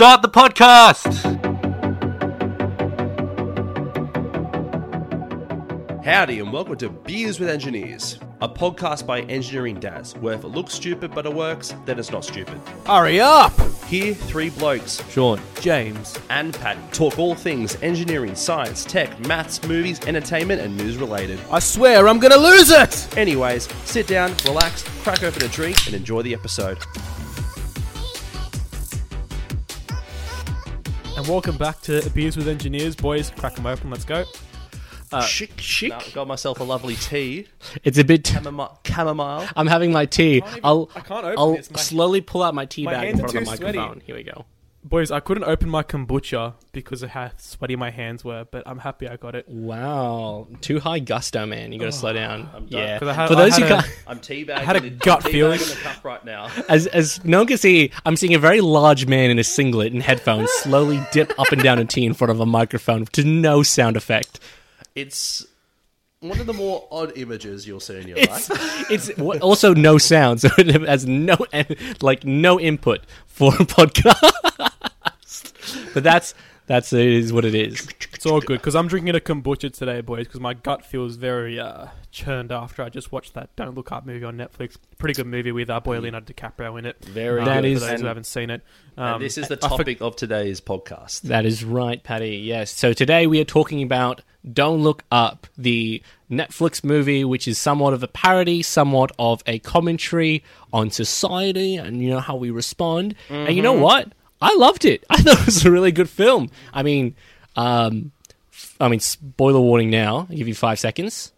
Start the podcast! Howdy, and welcome to Beers with Engineers, a podcast by Engineering Dads, where if it looks stupid but it works, then it's not stupid. Hurry up! Here, three blokes Sean, James. and Pat, talk all things engineering, science, tech, maths, movies, entertainment, and news related. I swear I'm gonna lose it! Anyways, sit down, relax, crack open a drink, and enjoy the episode. And welcome back to Beers with Engineers. Boys, crack them open, let's go. Uh, chic, chic. got myself a lovely tea, It's a bit. chamomile. chamomile. I'm having my tea. even- I'll. I can't open I'll this, my- slowly pull out my tea my bag in front of the too sweaty. microphone. Here we go. Boys, I couldn't open my kombucha because of how sweaty my hands were, but I'm happy I got it. Wow, too high gusto, man. You got to slow oh, down. Yeah. 'Cause I had- For I those had who a- can't, I'm teabagging. I had a the- gut teabagging feeling. the cup right now. as as no one can see, I'm seeing a very large man in a singlet and headphones slowly dip up and down a tea in front of a microphone to no sound effect. It's one of the more odd images you'll see in your It's life. it's what- also no sound, so it has no like no input for a podcast. But that's that's it is what it is. It's all good because I'm drinking a kombucha today, boys, because my gut feels very uh, churned after I just watched that Don't Look Up movie on Netflix. Pretty good movie with uh, boy Leonardo DiCaprio in it. Very Um, That for is- those and- who haven't seen it. and Um, this is the I- I for- topic of today's podcast. That is right, Patty. Yes. So today we are talking about Don't Look Up, the Netflix movie, which is somewhat of a parody, somewhat of a commentary on society and you know how we respond. And you know what? I loved it. I thought it was a really good film. I mean, um, f- I mean, spoiler warning now. I'll give you five seconds.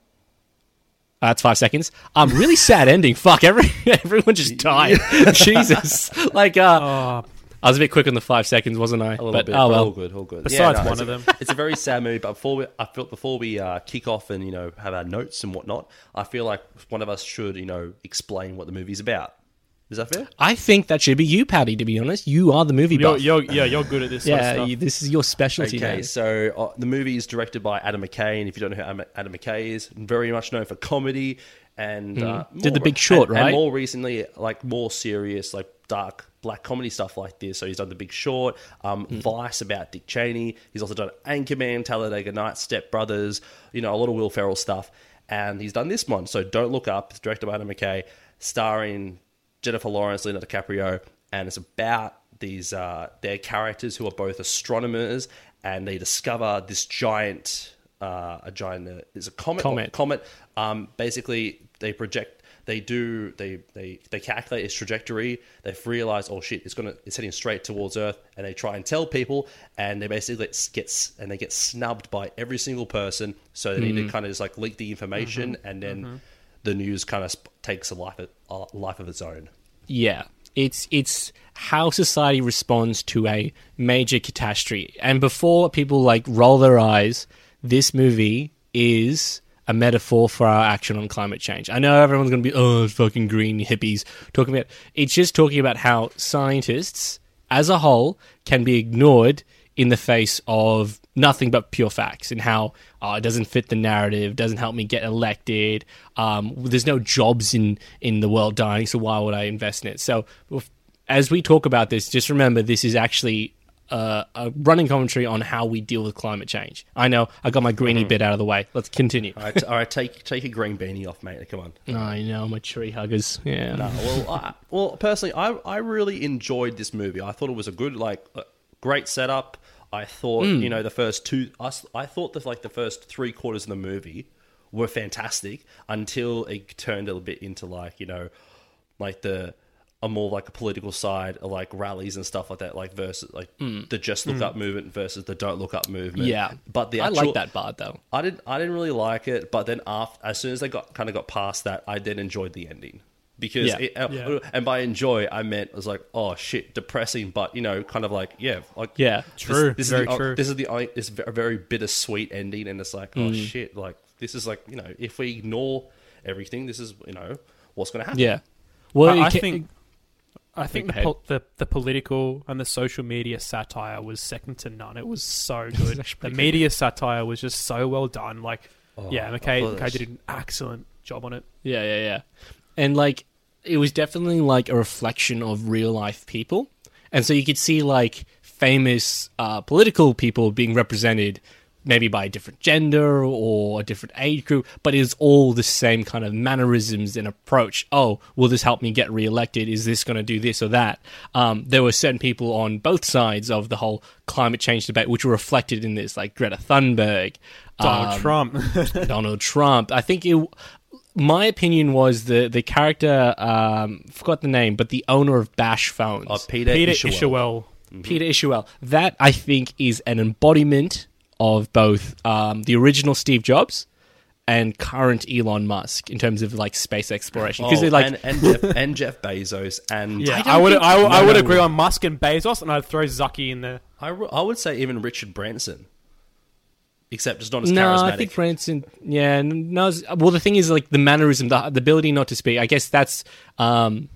Uh, That's five seconds. Um, really sad ending. Fuck, every everyone just died. Jesus, like uh, Oh, I was a bit quick on the five seconds, wasn't I? A little but, bit. Oh well. all good, all good. Besides no, one of them. it's a very sad movie. But before we, I feel before we uh, kick off and you know have our notes and whatnot, I feel like one of us should you know explain what the movie's about. Is that fair? I think that should be you, Patty. To be honest, you are the movie you're, buff. you're, yeah, you're good at this sort of yeah, stuff. you, this is your specialty. Okay, man. so uh, the movie is directed by Adam McKay, and if you don't know who Adam- Adam McKay is, very much known for comedy and uh, Hmm. Did The Big Short, and- and right? more recently, like more serious, like dark black comedy stuff like this. So he's done The Big Short, um, Hmm. Vice about Dick Cheney. He's also done Anchorman, Talladega Nights, Step Brothers. You know, a lot of Will Ferrell stuff, and he's done this one. So Don't Look Up, it's directed by Adam McKay, starring Jennifer Lawrence, Leonardo DiCaprio, and it's about these uh, their characters who are both astronomers, and they discover this giant, uh, a giant uh, is a comet. Comet. Comet. Um, basically, they project. They do. They they they calculate its trajectory. They've realized, oh shit, it's gonna it's heading straight towards Earth, and they try and tell people, and they basically get s- and they get snubbed by every single person. So they need to kind of just like leak the information, and then the news kind of sp- takes a life life of its own. Yeah, it's it's how society responds to a major catastrophe. And before people like roll their eyes, this movie is a metaphor for our action on climate change. I know everyone's going to be oh fucking green hippies talking about. It's just talking about how scientists as a whole can be ignored in the face of nothing but pure facts and how uh, it doesn't fit the narrative, doesn't help me get elected. Um, there's no jobs in, in the world dying, so why would I invest in it? So, as we talk about this, just remember this is actually uh, a running commentary on how we deal with climate change. I know I got my greeny bit out of the way. Let's continue. all, right, all right, take take a green beanie off, mate. Come on. I know my tree huggers. Yeah. No, well, I, well, personally, I I really enjoyed this movie. I thought it was a good, like, uh, great setup. I thought, you mm. know, the first two, I, s- I thought that like the first three quarters of the movie were fantastic until it turned a little bit into like, you know, like the a more like a political side, of like rallies and stuff like that, like versus like mm. the just look mm. up movement versus the don't look up movement. Yeah. but the I actual, like that part though. I didn't. I didn't really like it, but then after, as soon as they got kind of got past that, I then enjoyed the ending because, Yeah. it, uh, Yeah. and by enjoy, I meant it was like, oh shit, depressing, but you know, kind of like, yeah, like Yeah. True, This, very is the, uh, true. This is the only- this is a very bittersweet ending, and it's like, oh mm. shit, like this is like you know, if we ignore everything, this is you know what's going to happen. Yeah. Well, I, I ca- think I think the, ahead. pol- the the political and the social media satire was second to none. It was so good. the media satire was just so well done. Like, oh, yeah, I McKay, McKay did an excellent job on it. Yeah, yeah, yeah. And like it was definitely like a reflection of real life people. And so you could see like famous uh, political people being represented maybe by a different gender or a different age group, but it's all the same kind of mannerisms and approach. Oh, will this help me get reelected? Is this going to do this or that? Um, there were certain people on both sides of the whole climate change debate which were reflected in this, like Greta Thunberg, Donald um, Trump. Donald Trump. I think it. My opinion was the the character um, forgot the name, but the owner of Bash Phones, Oh, Peter, Peter Isherwell. Isherwell. Peter Isherwell. That I think is an embodiment of both um, the original Steve Jobs and current Elon Musk in terms of like space exploration. Because Oh, they're like, and, and, Jeff, and Jeff Bezos and Yeah, don't I, would think- I, I No, would no. agree on Musk and Bezos, and I'd throw Zucky in there. I, I would say even Richard Branson, except just not as no, charismatic. I think Branson. Yeah, n- no. Well, the thing is, like the mannerism, the, the ability not to speak. I guess that's um,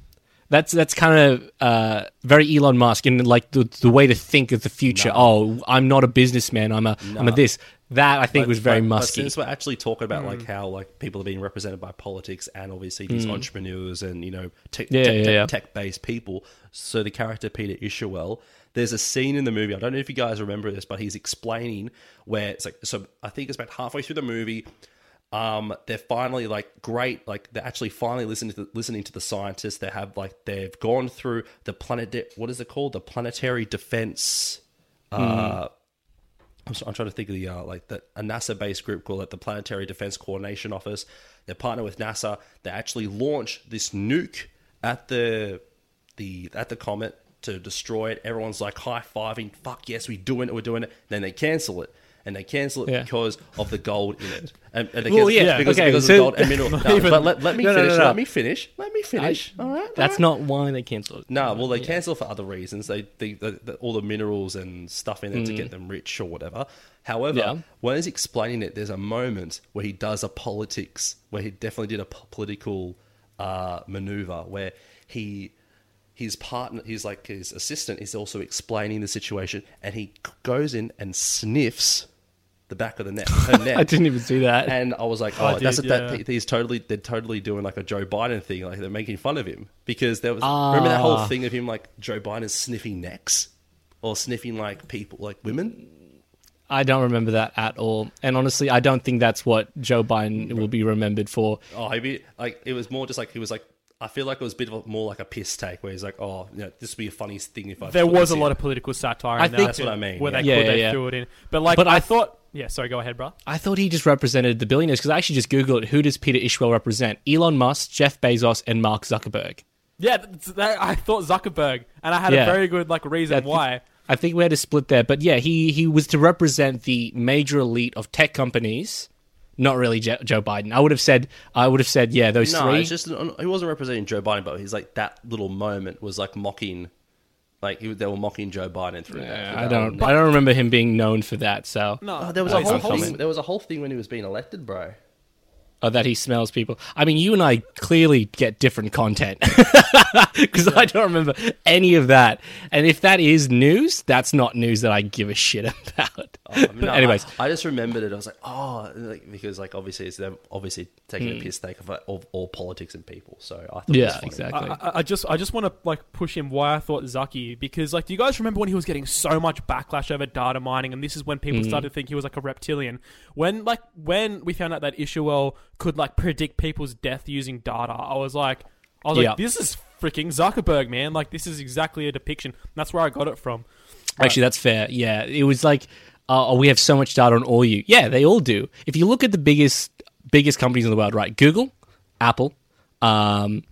that's that's kind of uh, very Elon Musk and like the the way to think of the future. Oh, I'm not a businessman. I'm a am a this. That I think But- was very but- but since we're actually talking about like how like people are being represented by politics and obviously these entrepreneurs and you know tech, Yeah, tech, yeah, tech, yeah. tech-based people. So the character Peter Isherwell, there's a scene in the movie. I don't know if you guys remember this, but he's explaining where it's like. So I think it's about halfway through the movie. Um, they're finally like great. Like they're actually finally listening to the, listening to the scientists. They have like they've gone through the planet. What is it called? The planetary defense. Uh, I'm, s- I'm trying to think of the uh, like the, a NASA based group called it the Planetary Defense Coordination Office. They partner with NASA. They actually launch this nuke at the the at the comet to destroy it. Everyone's like high fiving. Fuck yes, we're doing it. We're doing it. Then they cancel it. And they cancel it Yeah. because of the gold in it. And, and they Well, yeah, because, okay, because of so- the gold and mineral. No, even- but let, let me No, finish. no. Let me finish. Let me finish. all right. all That's right. not why they cancelled. No, well, they cancel for other reasons. They, they the, the, all the minerals and stuff in it to get them rich or whatever. However, Yeah. when he's explaining it, there's a moment where he does a politics, where he definitely did a political uh, maneuver, where he his partner, he's like his assistant, is also explaining the situation, and he goes in and sniffs the back of the neck, her neck. I didn't even see that. And I was like, I oh, that's did, that. yeah. He's totally, they're totally doing like a Joe Biden thing. Like they're making fun of him because there was. Remember that whole Ah. thing of him like Joe Biden sniffing necks or sniffing like people, like women. I don't remember that at all. And honestly, I don't think that's what Joe Biden will be remembered for. Oh, maybe like it was more just like he was like. I feel like it was a bit of a, more like a piss take where he's like, oh, you know, this would be a funny thing if I. There was a lot of political satire. I in think- That's what I mean, Where yeah. they Yeah, could, yeah, they yeah. threw it in. But like, But I, I- thought. Yeah, sorry. Go ahead, bro. I thought he just represented the billionaires because I actually just googled it. who does Peter Isherwell represent? Elon Musk, Jeff Bezos, and Mark Zuckerberg. Yeah, that, I thought Zuckerberg, and I had Yeah. a very good like reason I think- why. I think we had a split there, but yeah, he he was to represent the major elite of tech companies, not really Je- Joe Biden. I would have said I would have said yeah, those No, three. it's just he wasn't representing Joe Biden, but he's like that little moment was like mocking, like he, they were mocking Joe Biden through that. Yeah, through I that don't whole- I don't remember him being known for that. So No, Oh, there was a it's whole uncommon. thing. There was a whole thing when he was being elected, bro. oh, that he smells people. I mean, you and I clearly get different content because I don't remember any of that. And if that is news, that's not news that I give a shit about. No, Anyways, I, I just remembered it. I was like, oh, like, because like obviously it's them obviously taking a piss take of, of all politics and people. So I thought, it was Hmm. yeah, funny. exactly. I, I- I just I just want to like push him why I thought Zucky because like do you guys remember when he was getting so much backlash over data mining and this is when Mm. people started to think he was like a reptilian when like when we found out that Isherwell could like predict people's death using data I was like I was Yeah. like this is freaking Zuckerberg man like this is exactly a depiction that's where I got it from Actually, that's fair. Yeah, it was like, uh, oh, we have so much data on all you. Yeah, they all do. If you look at the biggest biggest companies in the world, right? Google, Apple, um,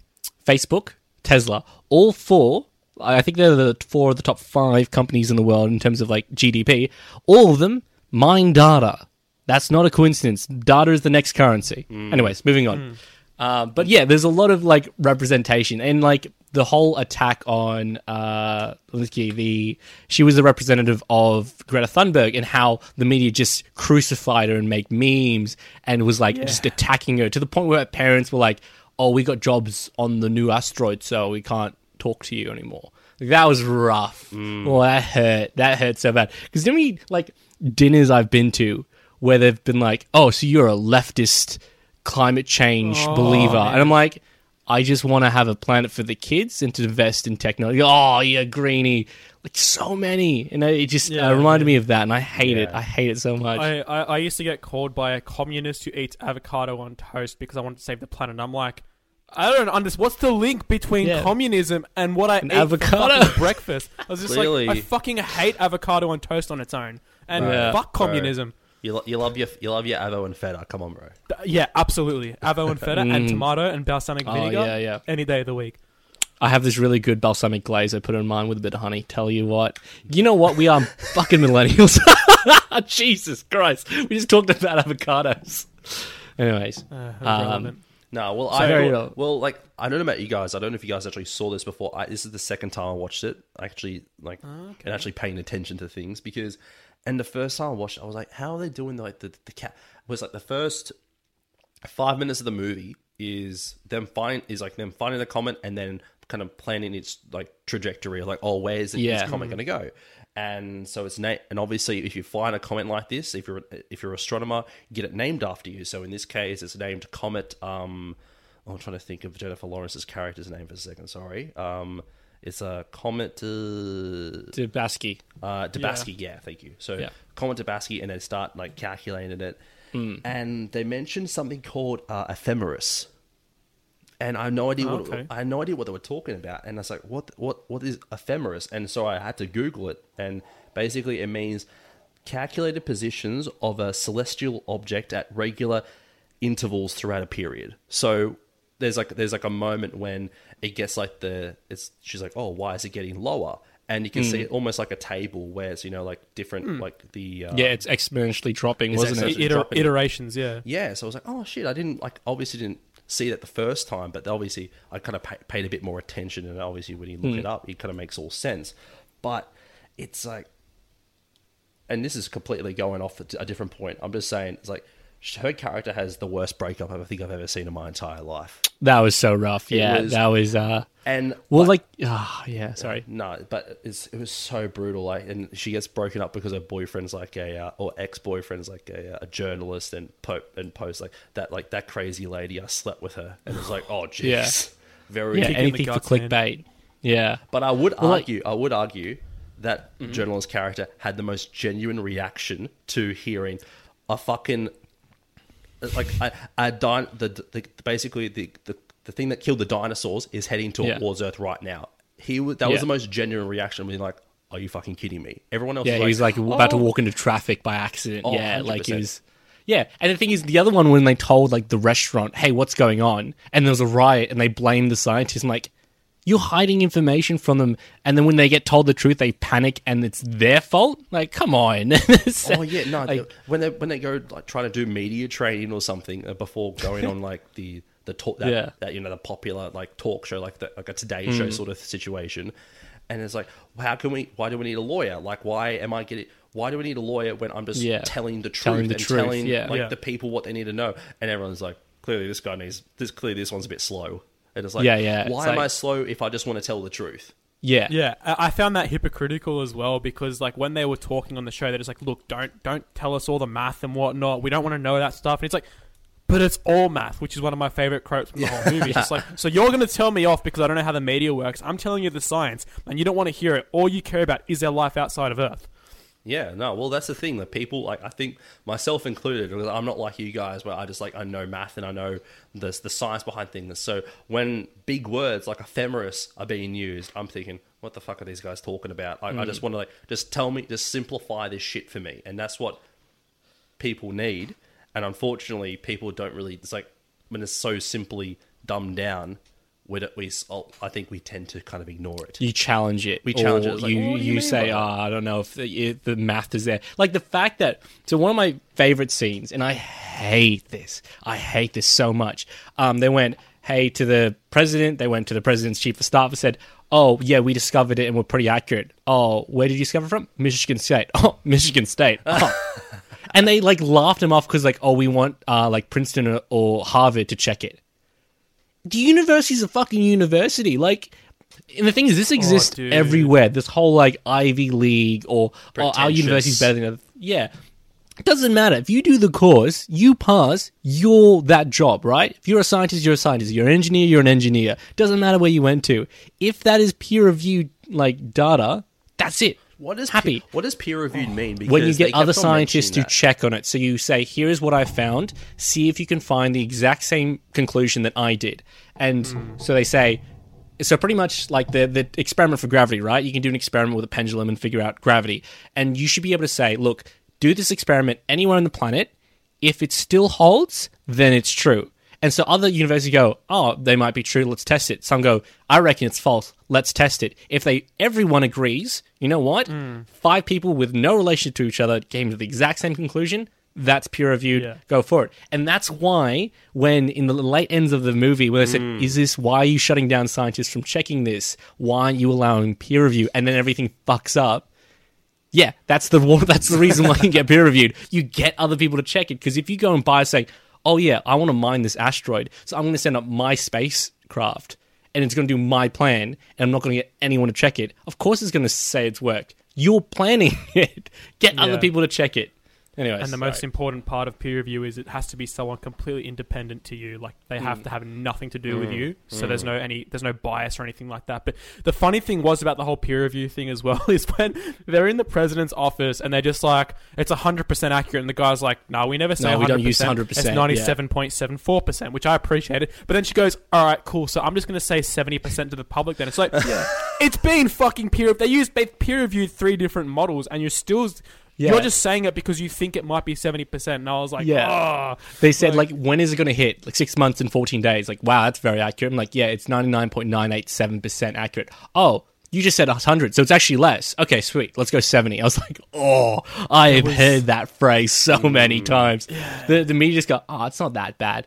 Facebook, Tesla, all four. I think they're the four of the top five companies in the world in terms of like GDP. All of them mine data. That's not a coincidence. Data is the next currency. Anyways, moving on. Uh, but yeah, there's a lot of like representation and like the whole attack on uh, Linsky, the she was the representative of Greta Thunberg and how the media just crucified her and made memes and was like just attacking her to the point where her parents were like, "Oh, we got jobs on the new asteroid, so we can't talk to you anymore." Like, that was rough. Well, that hurt. That hurt so bad. Because then we like dinners I've been to where they've been like, "Oh, so you're a leftist." climate change Oh, believer. man. And I'm like, I just want to have a planet for the kids and to invest in technology. Oh yeah, greenie, like so many, and it just Yeah, uh, reminded yeah. me of that, and I hate it. I hate it so much. I, I, I used to get called by a communist who eats avocado on toast because I wanted to save the planet. I'm like, I don't understand. What's the link between Yeah. communism and what I An ate for avocado. fucking breakfast? I was just Clearly. like, I fucking hate avocado on toast on its own, and Right. fuck Bro. communism. You, lo- you love your you love your avo and feta. Come on, bro. Yeah, absolutely. Avo and feta and Mm. tomato and balsamic oh vinegar yeah, yeah. any day of the week. I have this really good balsamic glaze. I put it in mine with a bit of honey. Tell you what, you know what? We are fucking millennials. Jesus Christ, we just talked about avocados. Anyways, Uh, Um, irrelevant. No, well, So I very well, well- well, like I don't know about you guys. I don't know if you guys actually saw this before. I, this is the second time I watched it. Actually, like, okay. and actually paying attention to things because, and the first time I watched, it, I was like, how are they doing like the the cat? Was like the first five minutes of the movie is them find is like them finding the comet and then kind of planning its like trajectory like oh where's it, Yeah. this comet going to go and so it's na- and obviously if you find a comet like this if you're if you're an astronomer you get it named after you so in this case it's named comet um I'm trying to think of Jennifer Lawrence's character's name for a second sorry um it's a comet uh, Tabasky. uh, Dibiasky, yeah. thank you. So Yeah. comment Dibiasky, and then start like calculating it, Hmm. and they mentioned something called uh, ephemeris, and I had no idea what Okay. I had no idea what they were talking about, and I was like, what what what is ephemeris? And so I had to Google it, and basically it means calculated positions of a celestial object at regular intervals throughout a period. So there's like there's like a moment when it gets like the it's she's like oh why is it getting lower? And you can see it almost like a table where it's you know like different hmm. like the uh, Yeah, it's exponentially dropping, It's wasn't exponentially- it? Iter- dropping. iterations, yeah. yeah so I was like oh shit I didn't like obviously didn't see that the first time but obviously I kind of pay, paid a bit more attention and obviously when you look hmm. it up it kind of makes all sense. But it's like and this is completely going off a a different point. I'm just saying it's like her character has the worst breakup I think I've ever seen in my entire life That was so rough. Yeah, was- that was. uh and Well, like, like, ah, yeah. Sorry. No, but it's, it was so brutal. Like, and she gets broken up because her boyfriend's like a uh, or ex boyfriend's like a, a journalist and pope and post like that like that crazy lady. I slept with her, and it's like, oh, jeez, Yeah. very. Yeah, Kick in the anything for guts, man. clickbait. Yeah. But I would Well, like- argue, I would argue that Mm-hmm. journalist character had the most genuine reaction to hearing a fucking like a, a din- the, the basically the, the the thing that killed the dinosaurs is heading Yeah. towards Earth right now. He was that was Yeah. the most genuine reaction. Being like, "Are you fucking kidding me?" Everyone else, Yeah, was he was like about to "Oh." walk into traffic by accident. Oh, yeah, like he 100%. was. Yeah, and the thing is, the other one when they told like the restaurant, "Hey, what's going on?" and there was a riot, and they blamed the scientists. I'm like, you're hiding information from them, and then when they get told the truth, they panic, and it's their fault. Like, come on. Oh yeah, no. Like- when they when they go like trying to do media training or something uh, before going on like the the talk that, Yeah. that you know the popular like talk show like the, like a Today Show sort of situation, and it's like, how can we? Why do we need a lawyer? Like, why am I getting? Why do we need a lawyer when I'm just Yeah. telling the truth Telling the and truth, telling yeah. like Yeah. the people what they need to know? And everyone's like, clearly this guy needs this. Clearly this one's a bit slow. And it's like, Yeah, yeah, Why it's am like- I slow if I just want to tell the truth? yeah, Yeah, I I found that hypocritical as well because like when they were talking on the show, they're just like, "Look, don't don't tell us all the math and whatnot. We don't want to know that stuff." And it's like, but it's all math, which is one of my favorite quotes from the whole movie. It's just like, so you're going to tell me off because I don't know how the media works. I'm telling you the science, and you don't want to hear it. All you care about is there life outside of Earth. Yeah, no, well, that's the thing that people like. I think myself included, because I'm not like you guys, where I just like I know math and I know the the science behind things. So when big words like ephemeris are being used, I'm thinking, what the fuck are these guys talking about? I, I just mm. want to like just tell me, just simplify this shit for me, and that's what people need. And unfortunately, people don't really. It's like when it's so simply dumbed down, we we s- I think we tend to kind of ignore it. you challenge it. We challenge it. Like, you "Oh, you you say, by "Oh. I don't know if the, if the math is there." Like the fact that so one of my favorite scenes, and I hate this. I hate this so much. Um, they went, "Hey," to the president. They went to the president's chief of staff and said, "Oh, yeah, we discovered it and we're pretty accurate." Oh, where did you discover it from? Michigan State. Oh, Michigan State. Oh. and they like laughed him off because like, "Oh, we want uh, like Princeton or, or Harvard to check it." The university's a fucking university. Like, and the thing is, this oh, exists dude. everywhere. This whole like Ivy League or, or our university's better than other. Yeah, It doesn't matter. If you do the course, you pass, you're that job, right? If you're a scientist, you're a scientist. You're an engineer, you're an engineer. Doesn't matter where you went to. If that is peer reviewed like data, that's it. What does happy? Pe- what does peer reviewed oh. mean? Because when you get other scientists to check on it. So you say, here's what I found, see if you can find the exact same conclusion that I did. And hmm. so they say, so pretty much like the, the experiment for gravity, right? You can do an experiment with a pendulum and figure out gravity. And you should be able to say, look, do this experiment anywhere on the planet. If it still holds, then it's true. And so other universities go, oh, they might be true. Let's test it. Some go, I reckon it's false. Let's test it. If they everyone agrees, you know what? Hmm. Five people with no relation to each other came to the exact same conclusion. That's peer reviewed. Yeah. Go for it. And that's why when in the late ends of the movie, where they said, hmm. "Is this why are you shutting down scientists from checking this? Why are you allowing peer review?" And then everything fucks up. Yeah, that's the that's the reason why you get peer reviewed. You get other people to check it because if you go and buy say, "Oh yeah, I want to mine this asteroid, so I'm going to send up my spacecraft and it's going to do my plan, and I'm not going to get anyone to check it." Of course, it's going to say it's worked. You're planning it. Get other Yeah. people to check it. Anyways, And the most important part of peer review is it has to be someone completely independent to you. Like they Mm. have to have nothing to do with you. So there's no any there's no bias or anything like that. But the funny thing was about the whole peer review thing as well is when they're in the president's office and they're just like it's hundred percent accurate, and the guy's like, "No, we never say No, we 100%. don't use 100%, It's ninety seven point seven four percent, which I appreciated." But then she goes, "All right, cool. So I'm just going to say seventy percent to the public." Then it's like, it's been fucking peer. They used they peer reviewed three different models, and you're still. Yeah. You're just saying it because you think it might be seventy percent, and I was like, Yeah. "Ah." They said Like- like, when is it going to hit? Like six months and fourteen days. Like wow, that's very accurate. I'm like, yeah, it's ninety nine point nine eight seven percent accurate. Oh, you just said hundred, so it's actually less. Okay, sweet. Let's go seventy. I was like, oh, I have heard that phrase so many times. The the media just go, oh, it's not that bad.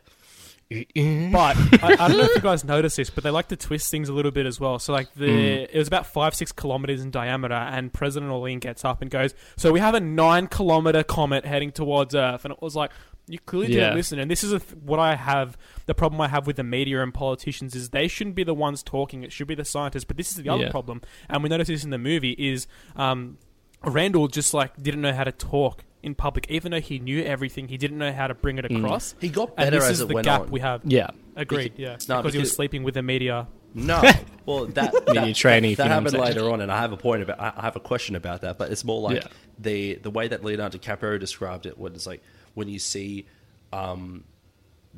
But I, I don't know if you guys noticed this, but they like to twist things a little bit as well. So like the Mm. it was about five six kilometers in diameter, and President Orlean gets up and goes, "So we have a nine kilometer comet heading towards Earth," and it was like. You clearly Yeah. didn't listen, and this is a th- what I have. The problem I have with the media and politicians is they shouldn't be the ones talking; it should be the scientists. But this is the other Yeah. problem, and we notice this in the movie is um, Randall just like didn't know how to talk in public, even though he knew everything. He didn't know how to bring it Mm. across. He got better and better this as is it the went gap on. we have. Yeah, Agreed. Yeah, No, because he was because- sleeping with the media. No, well that Media that, trainee, if that you know what I'm happened saying. later on, and I have a point about. I I have a question about that, but it's more like Yeah. the the way that Leonardo DiCaprio described it was like when you see um,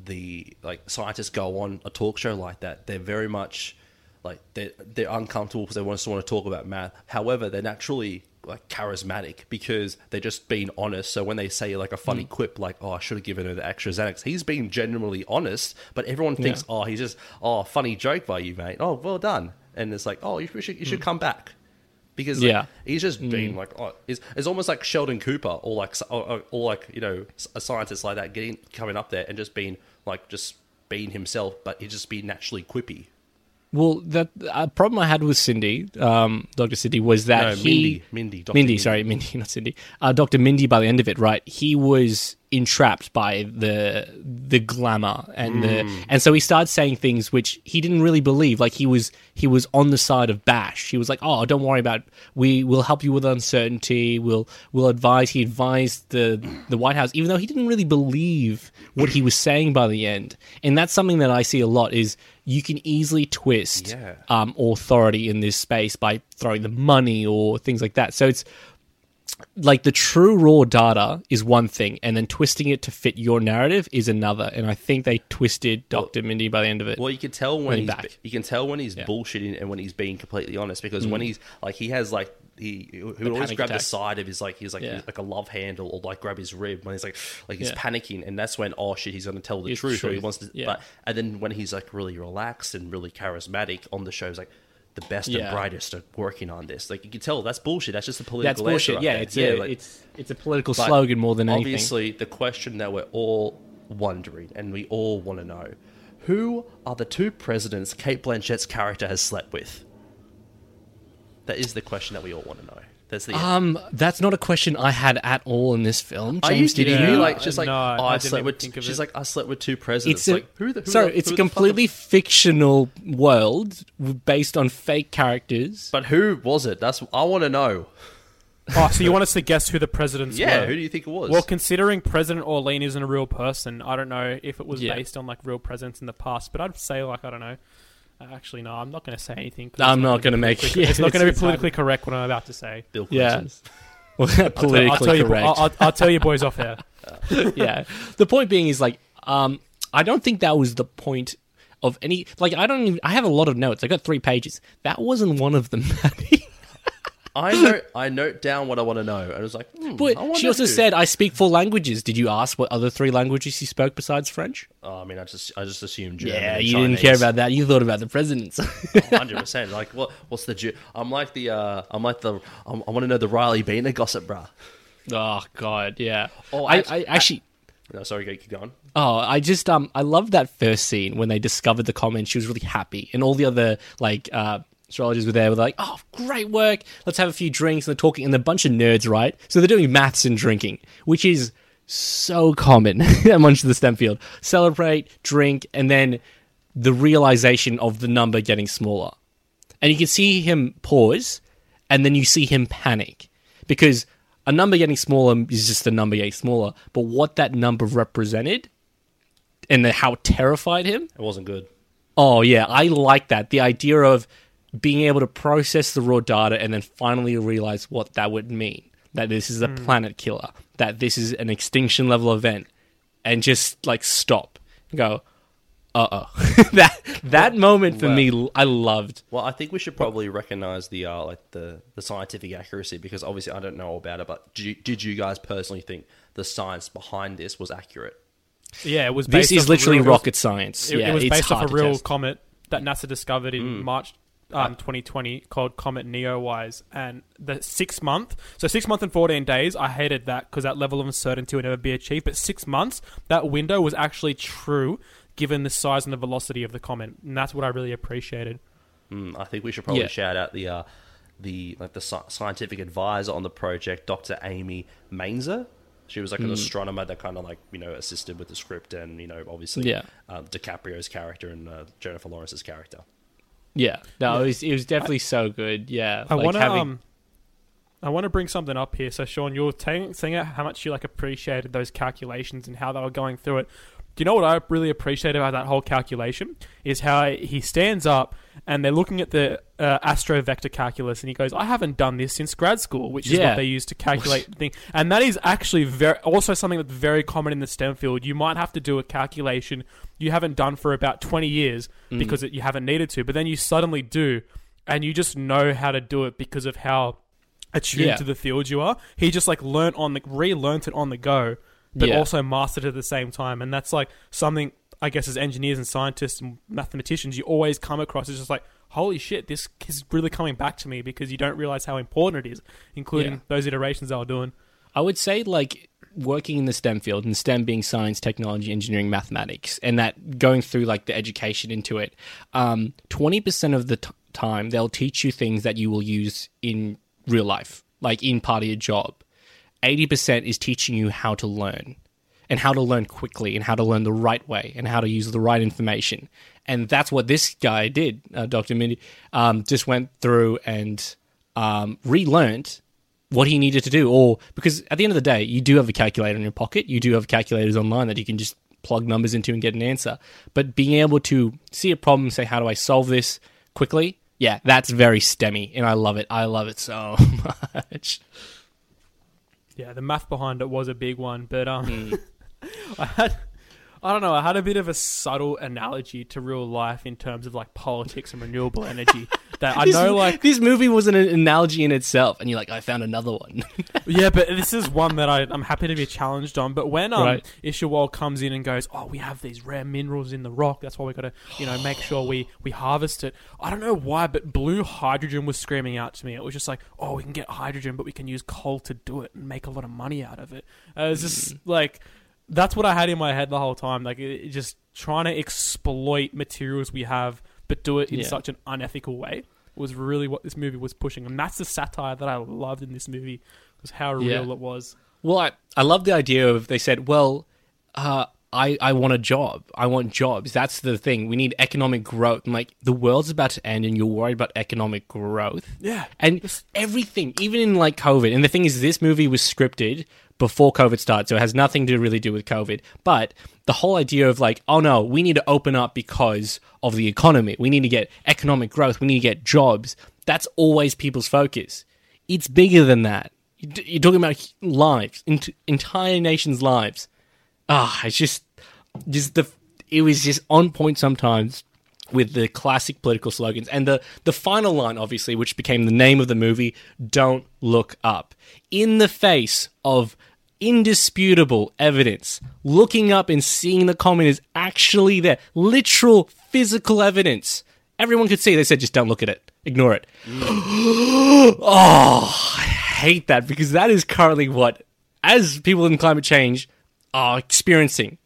the like scientists go on a talk show like that, they're very much like they're they're uncomfortable because they want to want to talk about math. However, they're naturally like charismatic because they're just being honest. So when they say like a funny mm. quip like, "Oh, I should have given her the extra Xanax," he's being genuinely honest, but everyone thinks, Yeah. "Oh, he's just oh, funny joke by you, mate. Oh, well done." And it's like, "Oh, you should you should mm. come back." Because like, Yeah. he's just being mm. like, oh, it's, it's almost like Sheldon Cooper or like or, or, or like you know a scientist like that getting coming up there and just being like just being himself, but he just being naturally quippy. Well, the uh, problem I had with Cindy, um, Dr. Cindy, was that No, he, Mindy, Mindy, Dr. Mindy, sorry, Mindy, not Cindy, uh, Dr. Mindy. By the end of it, right, he was entrapped by the the glamour and the, Mm. and so he started saying things which he didn't really believe. Like he was he was on the side of Bash. He was like, "Oh, don't worry about. We will help you with uncertainty. We'll we'll advise." He advised the the White House, even though he didn't really believe what he was saying by the end. And that's something that I see a lot is you can easily twist Yeah. um, authority in this space by throwing the money or things like that. So it's like the true raw data is one thing, and then twisting it to fit your narrative is another. And I think they twisted Doctor Mindy by the end of it. Well, you can tell when he's back. you can tell when he's Yeah. Mm. bullshitting and when he's being completely honest because when he's like he has like he he would always grab the side of his like he's like Yeah. like a love handle or like grab his rib when he's like like he's Yeah. panicking and that's when oh shit he's going to tell the It's truth or he wants to yeah. but and then when he's like really relaxed and really charismatic on the show he's like the best Yeah. and brightest are working on this like you can tell that's bullshit that's just a political. That's bullshit. Yeah, there. it's a, like- it's it's a political slogan more than anything. Obviously, the question that we're all wondering, and we all want to know, who are the two presidents Cate Blanchett's character has slept with? That is the question that we all want to know. That's the. Um, that's not a question I had at all in this film. are you James, did kidding Yeah. me? you? Like, she's like, No, oh, I I, didn't slept with. think of She's it. like, I slept with two presidents. It's a, like, who the, who sorry, the- it's who a the fuck completely are- fictional world based on fake characters. But who was it? That's I want to know. Oh, so you want us to guess who the presidents Yeah, were? who do you think it was? Well, considering President Orlean isn't a real person, I don't know if it was Yeah. based on like real presidents in the past. But I'd say like I don't know. Actually, no, I'm not going to say anything. I'm not gonna gonna make- yeah, it's not going to be politically correct what I'm about to say. Bill Yeah. Clinton. Well, tell- politically I'll tell you, correct. I'll, I'll, I'll tell you boys off air. yeah. The point being is like, um, I don't think that was the point of any. Like, I don't even. I have a lot of notes. I got three pages. That wasn't one of them. I note I note down what I want to know, and I was like, hmm, but she also said, "I speak four languages." Did you ask what other three languages she spoke besides French? Oh, I mean, I just I just assumed German. yeah, you didn't care about that. You thought about the presidents. Hundred percent. Like, what? What's the? Ju- I'm like the. Uh, I'm like the. I'm, I want to know the Riley Bina gossip, bruh. oh God, yeah. Oh, I, act- I actually. No, sorry, go- keep going. Oh, I just um I love that first scene when they discovered the comment. She was really happy, and all the other like uh astrologers were there. Were like, "Oh, great work! Let's have a few drinks." And they're talking, and they're a bunch of nerds, right? So they're doing maths and drinking, which is so common amongst the STEM field. Celebrate, drink, and then the realization of the number getting smaller, and you can see him pause, and then you see him panic because a number getting smaller is just a number getting smaller. But what that number represented and the, how terrified him. It wasn't good. Oh yeah, I like that. The idea of being able to process the raw data and then finally realize what that would mean. That this is a planet killer. That this is an extinction level event, and just like stop and go. Uh oh. that that moment for Well- me, I loved. Well, I think we should probably recognize the uh, like the, the scientific accuracy because obviously I don't know all about it. But did you, did you guys personally think the science behind this was accurate? Yeah, it was. This is literally real- rocket science. It, yeah, it was based off a real test. comet that NASA discovered in Mm. March um, 2020 called Comet Neowise, and the six month, so six month and 14 days. I hated that because that level of uncertainty would never be achieved. But six months, that window was actually true given the size and the velocity of the comet, and that's what I really appreciated. Mm, I think we should probably Yeah. shout out the uh, the like the scientific advisor on the project, Dr. Amy Mainzer. She was like an astronomer that kind of like you know assisted with the script and you know obviously Yeah. um, DiCaprio's character and uh, Jennifer Lawrence's character. Yeah, no, it was it was definitely so good. Yeah, I like want to having- um, I want to bring something up here. So, Sean, you were saying, saying how much you like appreciated those calculations and how they were going through it. You know what I really appreciate about that whole calculation is how he stands up and they're looking at the uh, astrovector calculus and he goes, "I haven't done this since grad school," which is Yeah. what they use to calculate the thing. And that is actually very also something that's very common in the STEM field. You might have to do a calculation you haven't done for about twenty years Mm. because it, you haven't needed to, but then you suddenly do, and you just know how to do it because of how attuned Yeah. to the field you are. He just like learnt on the relearnt it on the go, but Yeah. also mastered at the same time. And that's like something I guess as engineers and scientists and mathematicians you always come across. It's just like holy shit, this is really coming back to me because you don't realize how important it is, including Yeah. those iterations they were doing. I would say like working in the STEM field, and STEM being science, technology, engineering, mathematics, and that going through like the education into it. Um, twenty percent of the t- time, they'll teach you things that you will use in real life, like in part of your job. Eighty percent is teaching you how to learn. And how to learn quickly, and how to learn the right way, and how to use the right information, and that's what this guy did. Uh, Dr. Mindy um, just went through and um, relearned what he needed to do or because at the end of the day you do have a calculator in your pocket you do have calculators online that you can just plug numbers into and get an answer but being able to see a problem say how do i solve this quickly yeah that's very stemmy and i love it i love it so much Yeah, the math behind it was a big one, but um, Hmm. I had, I don't know, I had a bit of a subtle analogy to real life in terms of like politics and renewable energy. That I This- know, like, this movie was an analogy in itself and you're like i found another one yeah, but this is one that I, I'm happy to be challenged on. But when um, Right. Isherwell comes in and goes, "Oh, we have these rare minerals in the rock. That's why we got to, you know, make sure we we harvest it." I don't know why, but blue hydrogen was screaming out to me. It was just like, "Oh, we can get hydrogen, but we can use coal to do it and make a lot of money out of it." Uh, it's just like that's what I had in my head the whole time. Like, it, it just trying to exploit materials we have, but do it in Yeah. such an unethical way was really what this movie was pushing, and that's the satire that I loved in this movie was how real Yeah. it was. Well, I, I love the idea of they said, well, uh, I, I want a job. I want jobs. That's the thing. We need economic growth. And like the world's about to end and you're worried about economic growth. Yeah. And everything, even in like COVID. And the thing is, this movie was scripted before COVID started, so it has nothing to really do with COVID. But the whole idea of like, oh no, we need to open up because of the economy. We need to get economic growth. We need to get jobs. That's always people's focus. It's bigger than that. You- You're talking about lives, entire nations' lives. Ah, it's just, just the. It was just on point sometimes with the classic political slogans and the the final line obviously which became the name of the movie don't look up in the face of indisputable evidence. Looking up and seeing the comment is actually there. Literal physical evidence. Everyone could see. They said just don't look at it. Ignore it. Oh i hate that because that is currently what as people in climate change are experiencing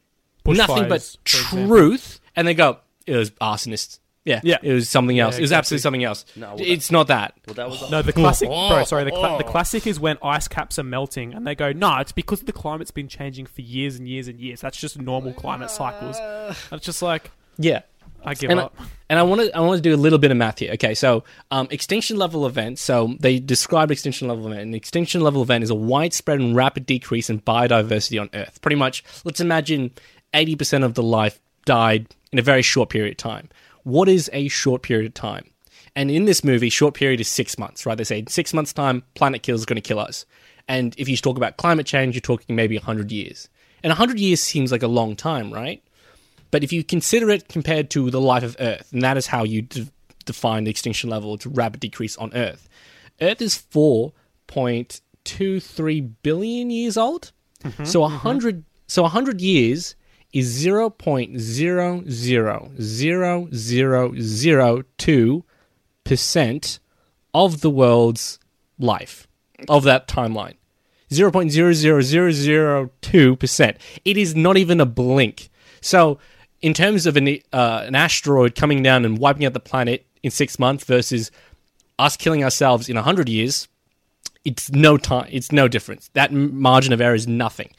nothing but truth, and they go, it was arsonists. Yeah, Yeah. it was something else. Yeah, it was exactly. absolutely something else. No, well, it's not that. Well, that was No, the classic. Oh, bro, sorry, the, cla- oh. the classic is when ice caps are melting, and they go, "No, it's because the climate's been changing for years and years and years. That's just normal climate cycles." And it's just like Yeah, I give and I, up. and I want to I want to do a little bit of math here. Okay, so um, extinction level event. So they described extinction level event. An extinction level event is a widespread and rapid decrease in biodiversity on Earth. Pretty much, let's imagine eighty percent of the life died in a very short period of time. What is a short period of time? And in this movie, short period is six months, right? They say six months' time, planet kill is going to kill us. And if you talk about climate change, you're talking maybe 100 years. And 100 years seems like a long time, right? But if you consider it compared to the life of Earth, and that is how you de- define the extinction level, it's a rapid decrease on Earth. Earth is 4.23 billion years old. Mm-hmm. so a 100 so 100 years is 0.000002% of the world's life of that timeline. 0.00002%. It is not even a blink. So, in terms of an, uh, an asteroid coming down and wiping out the planet in six months versus us killing ourselves in 100 years, it's no time. It's no difference. That margin of error is nothing.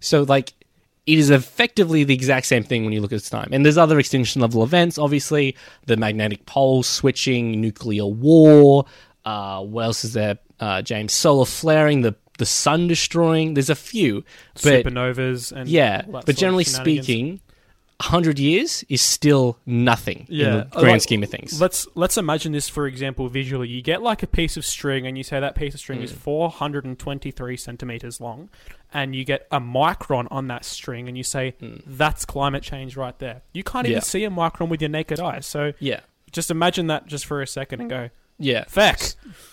So, like, it is effectively the exact same thing when you look at its time. And there's other extinction level events, obviously, the magnetic pole switching, nuclear war. Uh, what else is there? Uh, James, solar flaring, the the sun destroying. There's a few, but Supernovas and yeah, but generally speaking, hundred years is still nothing in Yeah, the grand like, scheme of things. Let's let's imagine this for example visually. You get like a piece of string, and you say that piece of string Mm. is 423 centimeters long, and you get a micron on that string, and you say that's climate change right there. You can't even Mm. Yeah. see a micron with your naked eye. So yeah, just imagine that just for a second and go, yeah. feck.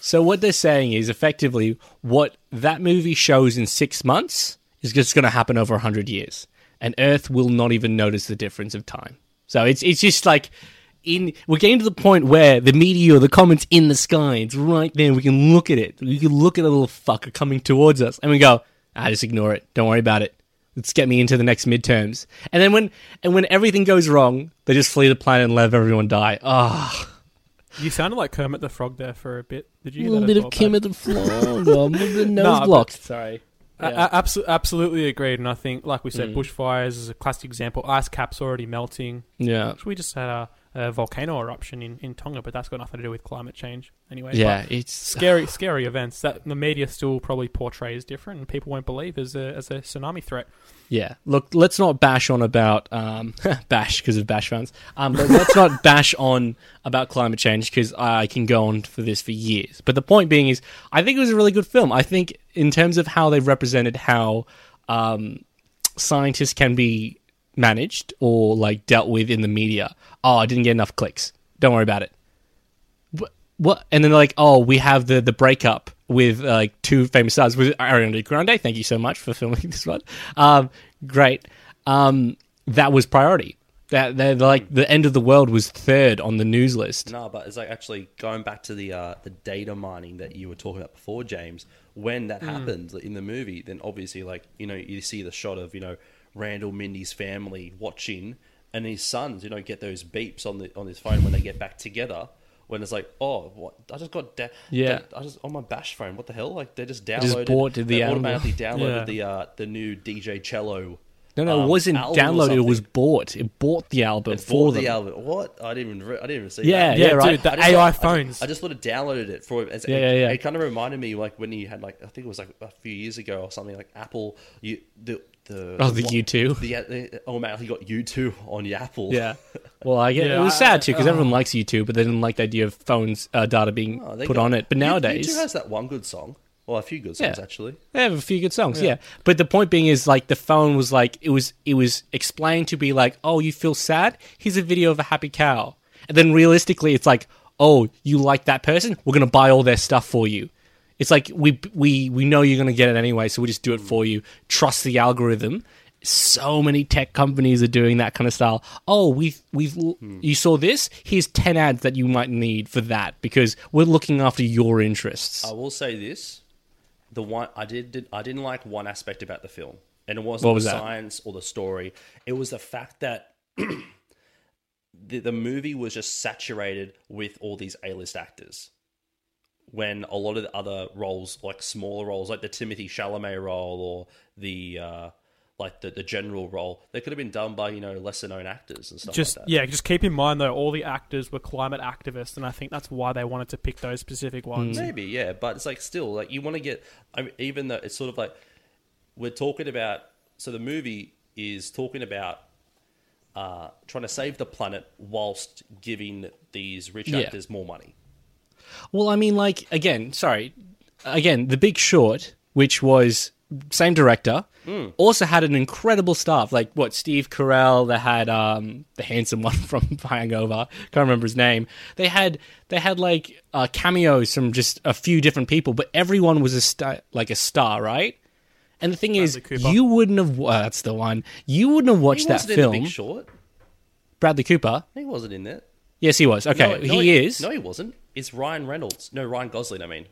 So what they're saying is effectively what that movie shows in six months is just going to happen over hundred years, and Earth will not even notice the difference of time. So it's it's just like in we're getting to the point where the meteor, the comet's in the sky, it's right there. We can look at it. We can look at a little fucker coming towards us, and we go, ah, just ignore it. Don't worry about it. Let's get me into the next midterms. And then when and when everything goes wrong, they just flee the planet and let everyone die. Ah. You sounded like Kermit the Frog there for a bit. Did you A little bit of Kermit Kim Pat? at the floor. I'm nose Nah, but- blocked. Sorry. Yeah. absolutely agreed. And I think, like we said, Mm. bushfires is a classic example. Ice caps already melting. Yeah. We just had a, a volcano eruption in, in Tonga, but that's got nothing to do with climate change anyway. Yeah, But it's scary, scary events that the media still probably portrays different, and people won't believe as a as a tsunami threat. Yeah. Look, let's not bash on about um, bash because of bash fans. Um, but let's not bash on about climate change because I can go on for this for years. But the point being is, I think it was a really good film. I think in terms of how they've represented how um, scientists can be managed or like dealt with in the media. Oh, I didn't get enough clicks. Don't worry about it. What? what? And then like, oh, we have the the breakup with uh, like two famous stars with Ariana Grande. Thank you so much for filming this one. Um, great. Um, that was priority. That they're like the end of the world was third on the news list. No, but it's like actually going back to the uh, the data mining that you were talking about before, James. When that happened in the movie, then obviously, like you know, you see the shot of you know Randall Mindy's family watching, and his sons, you know, get those beeps on the on his phone when they get back together. When it's like, oh, what? I just got, da- Yeah. I just on my Bash phone. What the hell? Like they just just downloaded, bought the they album. automatically downloaded Yeah. the uh, the new DJ Chello No, no, um, it wasn't downloaded. It was bought. It bought the album It for bought them. the album. What? I didn't even. Re- I didn't even see. Yeah, that. Yeah, right. dude, the I just AI I just- phones. I just would have downloaded it for. As, Yeah, it, yeah, yeah. It kind of reminded me like when you had like I think it was like a few years ago or something like Apple. You the the Oh, the what- U2? The, the oh man, he got U two on your Apple. Yeah. Well, I get Yeah, it was sad too because uh, everyone likes YouTube, but they didn't like the idea of phones uh, data being Oh, put got- on it. But nowadays, U2 has that one good song. Well, a few good songs Yeah. actually. They have a few good songs, yeah. But the point being is like the phone was like it was it was explained to be like, oh, you feel sad? Here's a video of a happy cow, and then realistically, it's like, oh, you like that person? We're gonna buy all their stuff for you. It's like we we we know you're gonna get it anyway, so we just do it for you. Trust the algorithm. So many tech companies are doing that kind of style. Oh, we've we've you saw this? Here's ten ads that you might need for that because we're looking after your interests. I will say this: the one I did, did I didn't like one aspect about the film, and it wasn't was the that? science or the story. It was the fact that the, the movie was just saturated with all these A-list actors. When a lot of the other roles, like smaller roles, like the Timothy Chalamet role or the uh, like the, the general role, they could have been done by you know lesser known actors and stuff just like that. yeah, just keep in mind though, all the actors were climate activists, and I think that's why they wanted to pick those specific ones. Maybe, yeah, but it's like still like you want to get. I mean, even though it's sort of like we're talking about. So the movie is talking about uh, trying to save the planet whilst giving these rich Yeah. actors more money. Well, I mean, like again, sorry, again, The Big Short, which was same director, Hmm. also had an incredible staff. Like what Steve Carell, they had um, the handsome one from Hangover, can't remember his name. They had they had like uh, cameos from just a few different people, but everyone was a star, like a star, right? And the thing is, Cooper. you wouldn't have. Uh, that's the one. You wouldn't have watched he that film. the Big Short. Bradley Cooper. He wasn't in that. Yes, he was. Okay, No, no, he is. No, he wasn't. It's Ryan Reynolds. No, Ryan Gosling. I mean,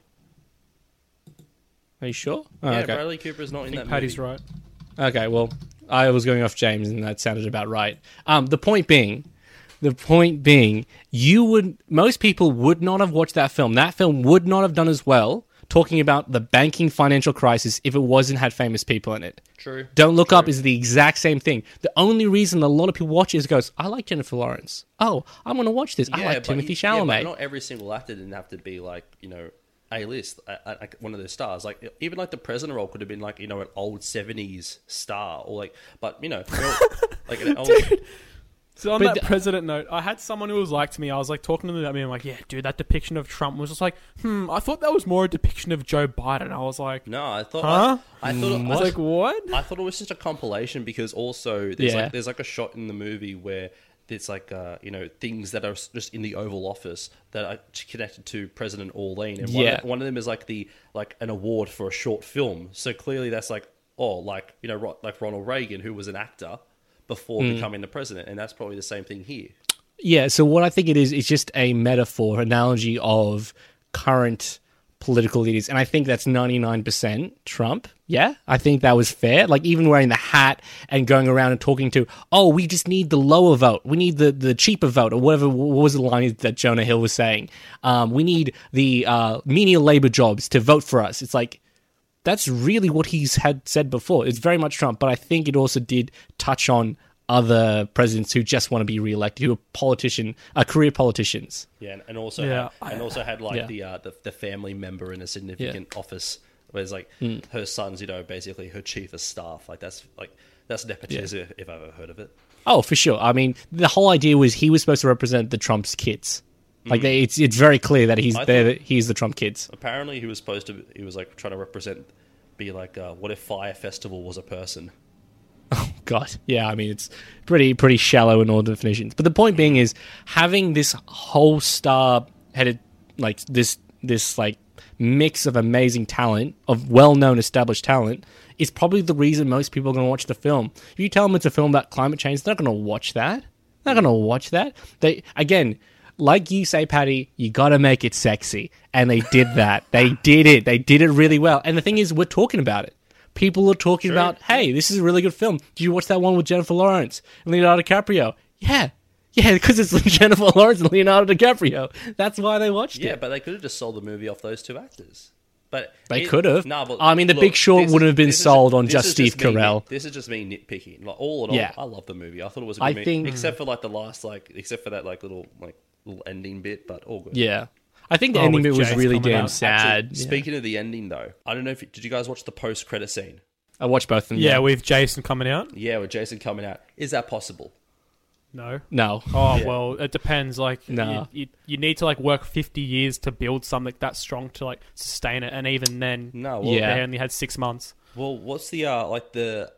Are you sure? Oh, yeah, okay. Bradley Cooper is not I in that Patty's movie. right. Okay, well, I was going off James, and that sounded about right. Um, the point being, the point being, you would most people would not have watched that film. That film would not have done as well talking about the banking financial crisis if it wasn't had famous people in it. True. Don't Look Up is the exact same thing. The only reason a lot of people watch it is goes, I like Jennifer Lawrence. Oh, I'm going to watch this. I like Timothy you- yeah, Chalamet. not every single actor didn't have to be like you know a list, like one of those stars. Like even like the president role could have been like you know an old seventies star or like, but you know, like an old, So on But that the- president note, I had someone who was like to me. I was like talking to them. I'm like, yeah, dude, that depiction of Trump was just like, hmm. I thought that was more a depiction of Joe Biden. I was like, No, I thought Huh? I, I thought it, I I, was like, what? I thought it was just a compilation because also there's Yeah. like there's like a shot in the movie where there's like uh, you know things that are just in the Oval Office that are connected to President Orlean, and one, Yeah. of, one of them is like the like an award for a short film. So clearly that's like oh like you know Ro- like Ronald Reagan who was an actor before Hmm. becoming the president, and that's probably the same thing here. Yeah, so what I think it is is just a metaphor, analogy of current political leaders, and I think that's ninety nine percent Trump. Yeah, I think that was fair. Like even wearing the hat and going around and talking to, oh, we just need the lower vote, we need the the cheaper vote, or whatever. What was the line that Jonah Hill was saying? Um, we need the uh, menial labor jobs to vote for us. It's like that's really what he's had said before. It's very much Trump, but I think it also did touch on other presidents who just want to be reelected, who are politician, uh, career politicians. Yeah, and, and also Yeah, had, and also had like Yeah. the, uh, the the family member in a significant office, where it's like Hmm. her son's, you know, basically her chief of staff. Like that's like that's nepotism if I've ever heard of it. Oh, for sure. I mean, the whole idea was he was supposed to represent the Trump's kids. Like they, it's it's very clear that he's there. He's the Trump kids. Apparently, he was supposed to. He was like trying to represent, be like, uh, what if Fyre Festival was a person? Oh God, yeah. I mean, it's pretty pretty shallow in all definitions. But the point being is having this whole star headed like this this like mix of amazing talent of well known established talent is probably the reason most people are going to watch the film. If you tell them it's a film about climate change, they're not going to watch that. They're not going to watch that. They again. Like you say, Patty, you got to make it sexy. And they did that. they did it. They did it really well. And the thing is, we're talking about it. People are talking Sure. about, hey, this is a really good film. Did you watch that one with Jennifer Lawrence and Leonardo DiCaprio? Yeah. Yeah, because it's Jennifer Lawrence and Leonardo DiCaprio. That's why they watched Yeah, it. Yeah, but they could have just sold the movie off those two actors. But They could have. Nah, but I mean, The look, Big Short wouldn't have been is sold on just Steve me nit- Carell. This is just me nitpicking. Like all in all, Yeah. I love the movie. I thought it was a good I movie, think- except for like the last like, except for that like little like little ending bit, but all good. Yeah. I think the Oh, ending bit was Jace really damn out. sad. Actually, Yeah. speaking of the ending though, I don't know if you, did you guys watch the post credit scene? I watched both of them. Yeah, with Jason coming out. Yeah, with Jason coming out. Is that possible? No. no. Oh Yeah. well, it depends. Like, Nah. you, you, you need to like work fifty years to build something that strong to like sustain it, and even then, No. Well, Yeah. they only had six months. Well, what's the uh like the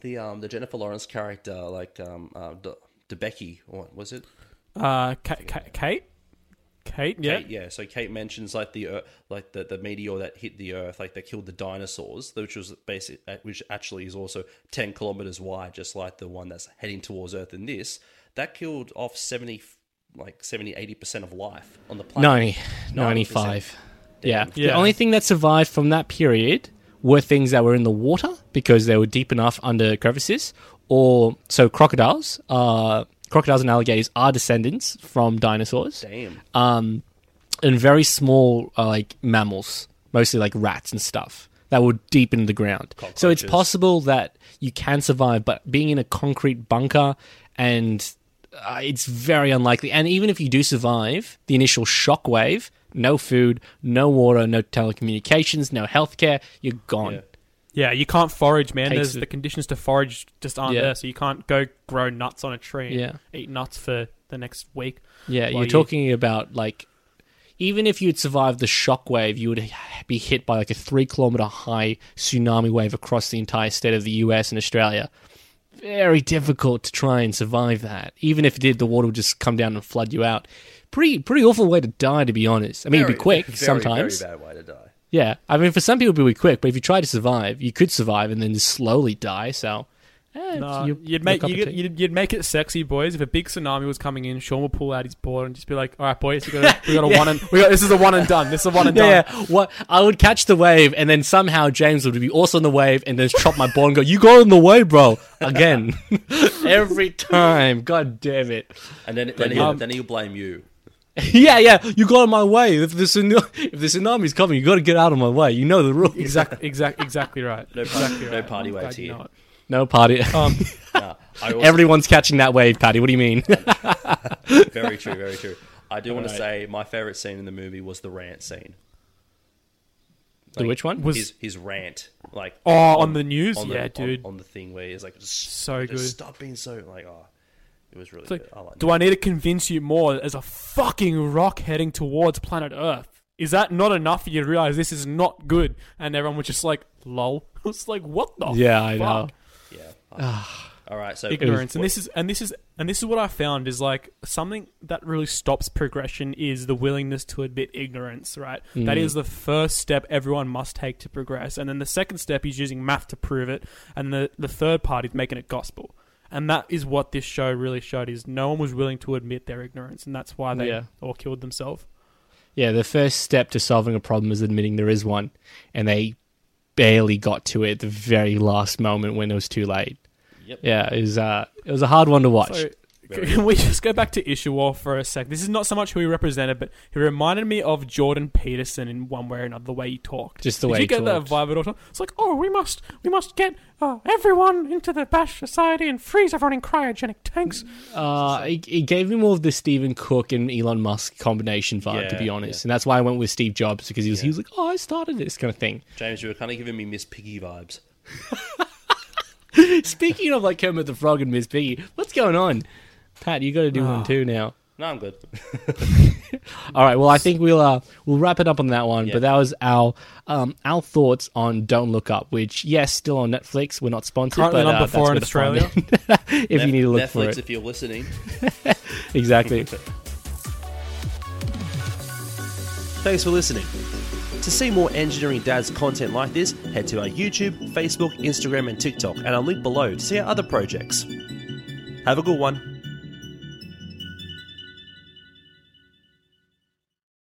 the um the Jennifer Lawrence character like um uh, the the Becky what was it? Uh, Ka- Ka- Kate, Kate, yeah, Kate, yeah. So Kate mentions like the Ear- like the, the meteor that hit the Earth, like that killed the dinosaurs, which was basic, uh, which actually is also ten kilometers wide, just like the one that's heading towards Earth. In this, that killed off seventy, like 70 80 percent of life on the planet. 90, 90%. 95. Yeah. Damn. The Yeah. only thing that survived from that period were things that were in the water because they were deep enough under crevices, or so crocodiles. Uh, crocodiles and alligators are descendants from dinosaurs. Damn. um, and very small uh, like mammals, mostly like rats and stuff that were deep in the ground. So it's possible that you can survive, but being in a concrete bunker and uh, it's very unlikely. And even if you do survive the initial shock wave, no food, no water, no telecommunications, no healthcare, you're gone. Yeah. Yeah. You can't forage, man. Takes There's it- the conditions to forage just aren't Yeah. there, so you can't go grow nuts on a tree. and Yeah. eat nuts for the next week. Yeah, While you're you- talking about like even if you'd survived the shock wave, you would h- be hit by like a three kilometer high tsunami wave across the entire state of the US and Australia. Very difficult to try and survive that. Even if it did, the water would just come down and flood you out. Pretty pretty awful way to die, to be honest. I mean, it'd be quick very, sometimes. Very bad way to die. Yeah, I mean, for some people, it'd be really quick, but if you try to survive, you could survive and then just slowly die. So, eh, No, you- you'd make you'd, you'd, you'd make it sexy, boys. If a big tsunami was coming in, Sean would pull out his board and just be like, "All right, boys, we got a, we got a one and we got this is a one and done. This is a one and done." Yeah, yeah. What I would catch the wave, and then somehow James would be also on the wave, and then chop my board and go, "You got in the wave, bro!" Again, every time. God damn it! And then then he'll, um, then he'll blame you. yeah, yeah. You got in my way. If the tsunami, if the tsunami's coming, you got to get out of my way. You know the rules. Exactly, exact, exactly right. No party, exactly no right. party I'm waves glad you here. know. No party. Um, Nah, also, Everyone's catching that wave, Patty. What do you mean? very true, very true. I do want to say my favorite scene in the movie was the rant scene. the which one? was his his rant, like oh on the news, on the- yeah, on- dude. on, the thing where he's like, just, So just good. Stop being so like, oh, it was really like, good. I like do I need to convince you more? as a fucking rock heading towards planet Earth. Is that not enough for you to realize this is not good? And everyone was just like, "Lol." It's like, what the? yeah, I know. Yeah. All right, so ignorance and this is and this is and this is what i found is like something that really stops progression is the willingness to admit ignorance right that Mm. is the first step everyone must take to progress and then the second step is using math to prove it and the the third part is making it gospel and that is what this show really showed is no one was willing to admit their ignorance and that's why they Yeah. all killed themselves Yeah, the first step to solving a problem is admitting there is one, and they barely got to it at the very last moment when it was too late. Yep. Yeah, it was uh, it was a hard one to watch. So, Very can we just go back to Isherwell for a sec? This is not so much who he represented, but he reminded me of Jordan Peterson in one way or another. The way he talked, Just the Did way you he get talked. that vibe at all? It's like, oh, we must, we must get uh, everyone into the Bash Society and freeze everyone in cryogenic tanks. Uh, it, it gave me more of the Stephen Cook and Elon Musk combination vibe, to be honest, yeah. and that's why I went with Steve Jobs because he was he was like, "Oh, I started this kind of thing." James, you were kind of giving me Miss Piggy vibes. Speaking of like Kermit the Frog and Miss Piggy, what's going on? Pat, you got to do one Ah. too now. No, I'm good. All right. Well, I think we'll uh, we'll wrap it up on that one. Yeah. But that was our um, our thoughts on Don't Look Up, which yes, still on Netflix. We're not sponsored, Currently but uh, number that's four where in to find Australia. it. if you need to look Netflix, for it, if you're listening. exactly. Thanks for listening. To see more Engineering Dads content like this, head to our YouTube, Facebook, Instagram, and TikTok, and I'll link below to see our other projects. Have a good one.